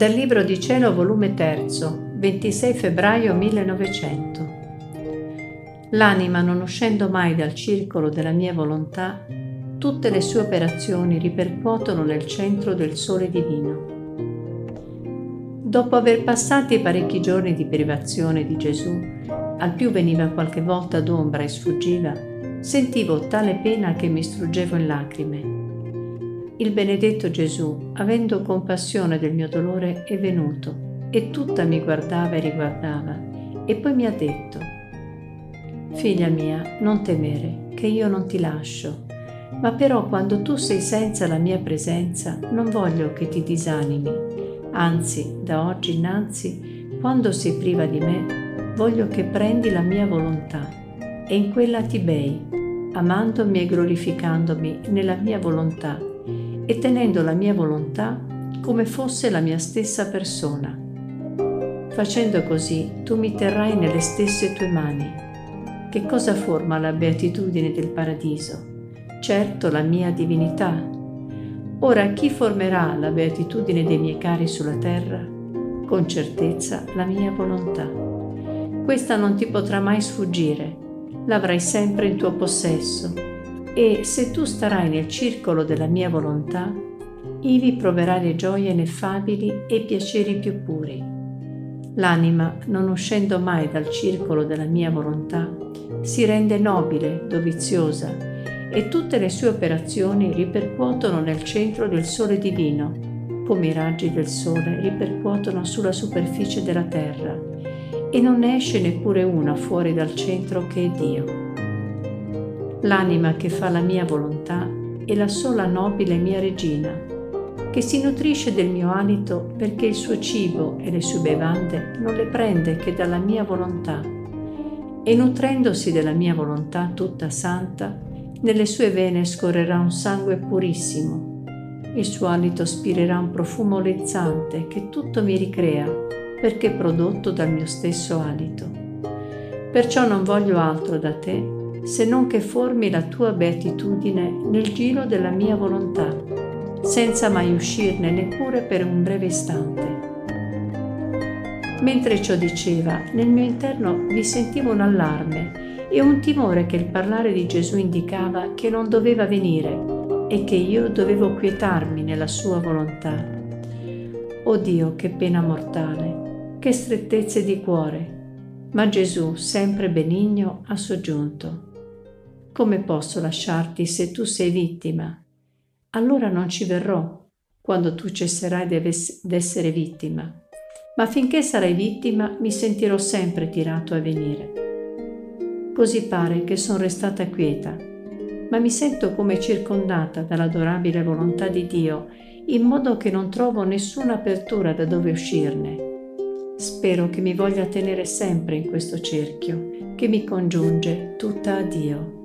Dal Libro di Cielo, volume 3, 26 febbraio 1900. L'anima, non uscendo mai dal circolo della mia volontà, tutte le sue operazioni ripercuotono nel centro del sole divino. Dopo aver passati parecchi giorni di privazione di Gesù, al più veniva qualche volta d'ombra e sfuggiva, sentivo tale pena che mi struggevo in lacrime il benedetto Gesù, avendo compassione del mio dolore, è venuto e tutta mi guardava e riguardava e poi mi ha detto, Figlia mia, non temere, che io non ti lascio, ma però quando tu sei senza la mia presenza non voglio che ti disanimi, anzi da oggi innanzi, quando sei priva di me, voglio che prendi la mia volontà e in quella ti bei, amandomi e glorificandomi nella mia volontà e tenendo la mia volontà come fosse la mia stessa persona. Facendo così tu mi terrai nelle stesse tue mani. Che cosa forma la beatitudine del paradiso? Certo la mia divinità. Ora chi formerà la beatitudine dei miei cari sulla terra? Con certezza la mia volontà. Questa non ti potrà mai sfuggire, l'avrai sempre in tuo possesso e se tu starai nel circolo della mia volontà, ivi proverai le gioie ineffabili e i piaceri più puri. L'anima, non uscendo mai dal circolo della mia volontà, si rende nobile, doviziosa, e tutte le sue operazioni ripercuotono nel centro del sole divino, come i raggi del sole ripercuotono sulla superficie della terra, e non ne esce neppure una fuori dal centro che è Dio. L'anima che fa la mia volontà è la sola nobile mia regina, che si nutrisce del mio alito perché il suo cibo e le sue bevande non le prende che dalla mia volontà. E nutrendosi della mia volontà tutta santa, nelle sue vene scorrerà un sangue purissimo. Il suo alito spirerà un profumo lezzante che tutto mi ricrea, perché prodotto dal mio stesso alito. Perciò non voglio altro da te se non che formi la tua beatitudine nel giro della mia volontà, senza mai uscirne neppure per un breve istante. Mentre ciò diceva, nel mio interno vi sentivo un allarme e un timore che il parlare di Gesù indicava che non doveva venire e che io dovevo quietarmi nella sua volontà. Oh Dio, che pena mortale, che strettezze di cuore! Ma Gesù, sempre benigno, ha soggiunto. Come posso lasciarti se tu sei vittima? Allora non ci verrò quando tu cesserai d'essere vittima, ma finché sarai vittima mi sentirò sempre tirato a venire. Così pare che sono restata quieta, ma mi sento come circondata dall'adorabile volontà di Dio, in modo che non trovo nessuna apertura da dove uscirne. Spero che mi voglia tenere sempre in questo cerchio che mi congiunge tutta a Dio.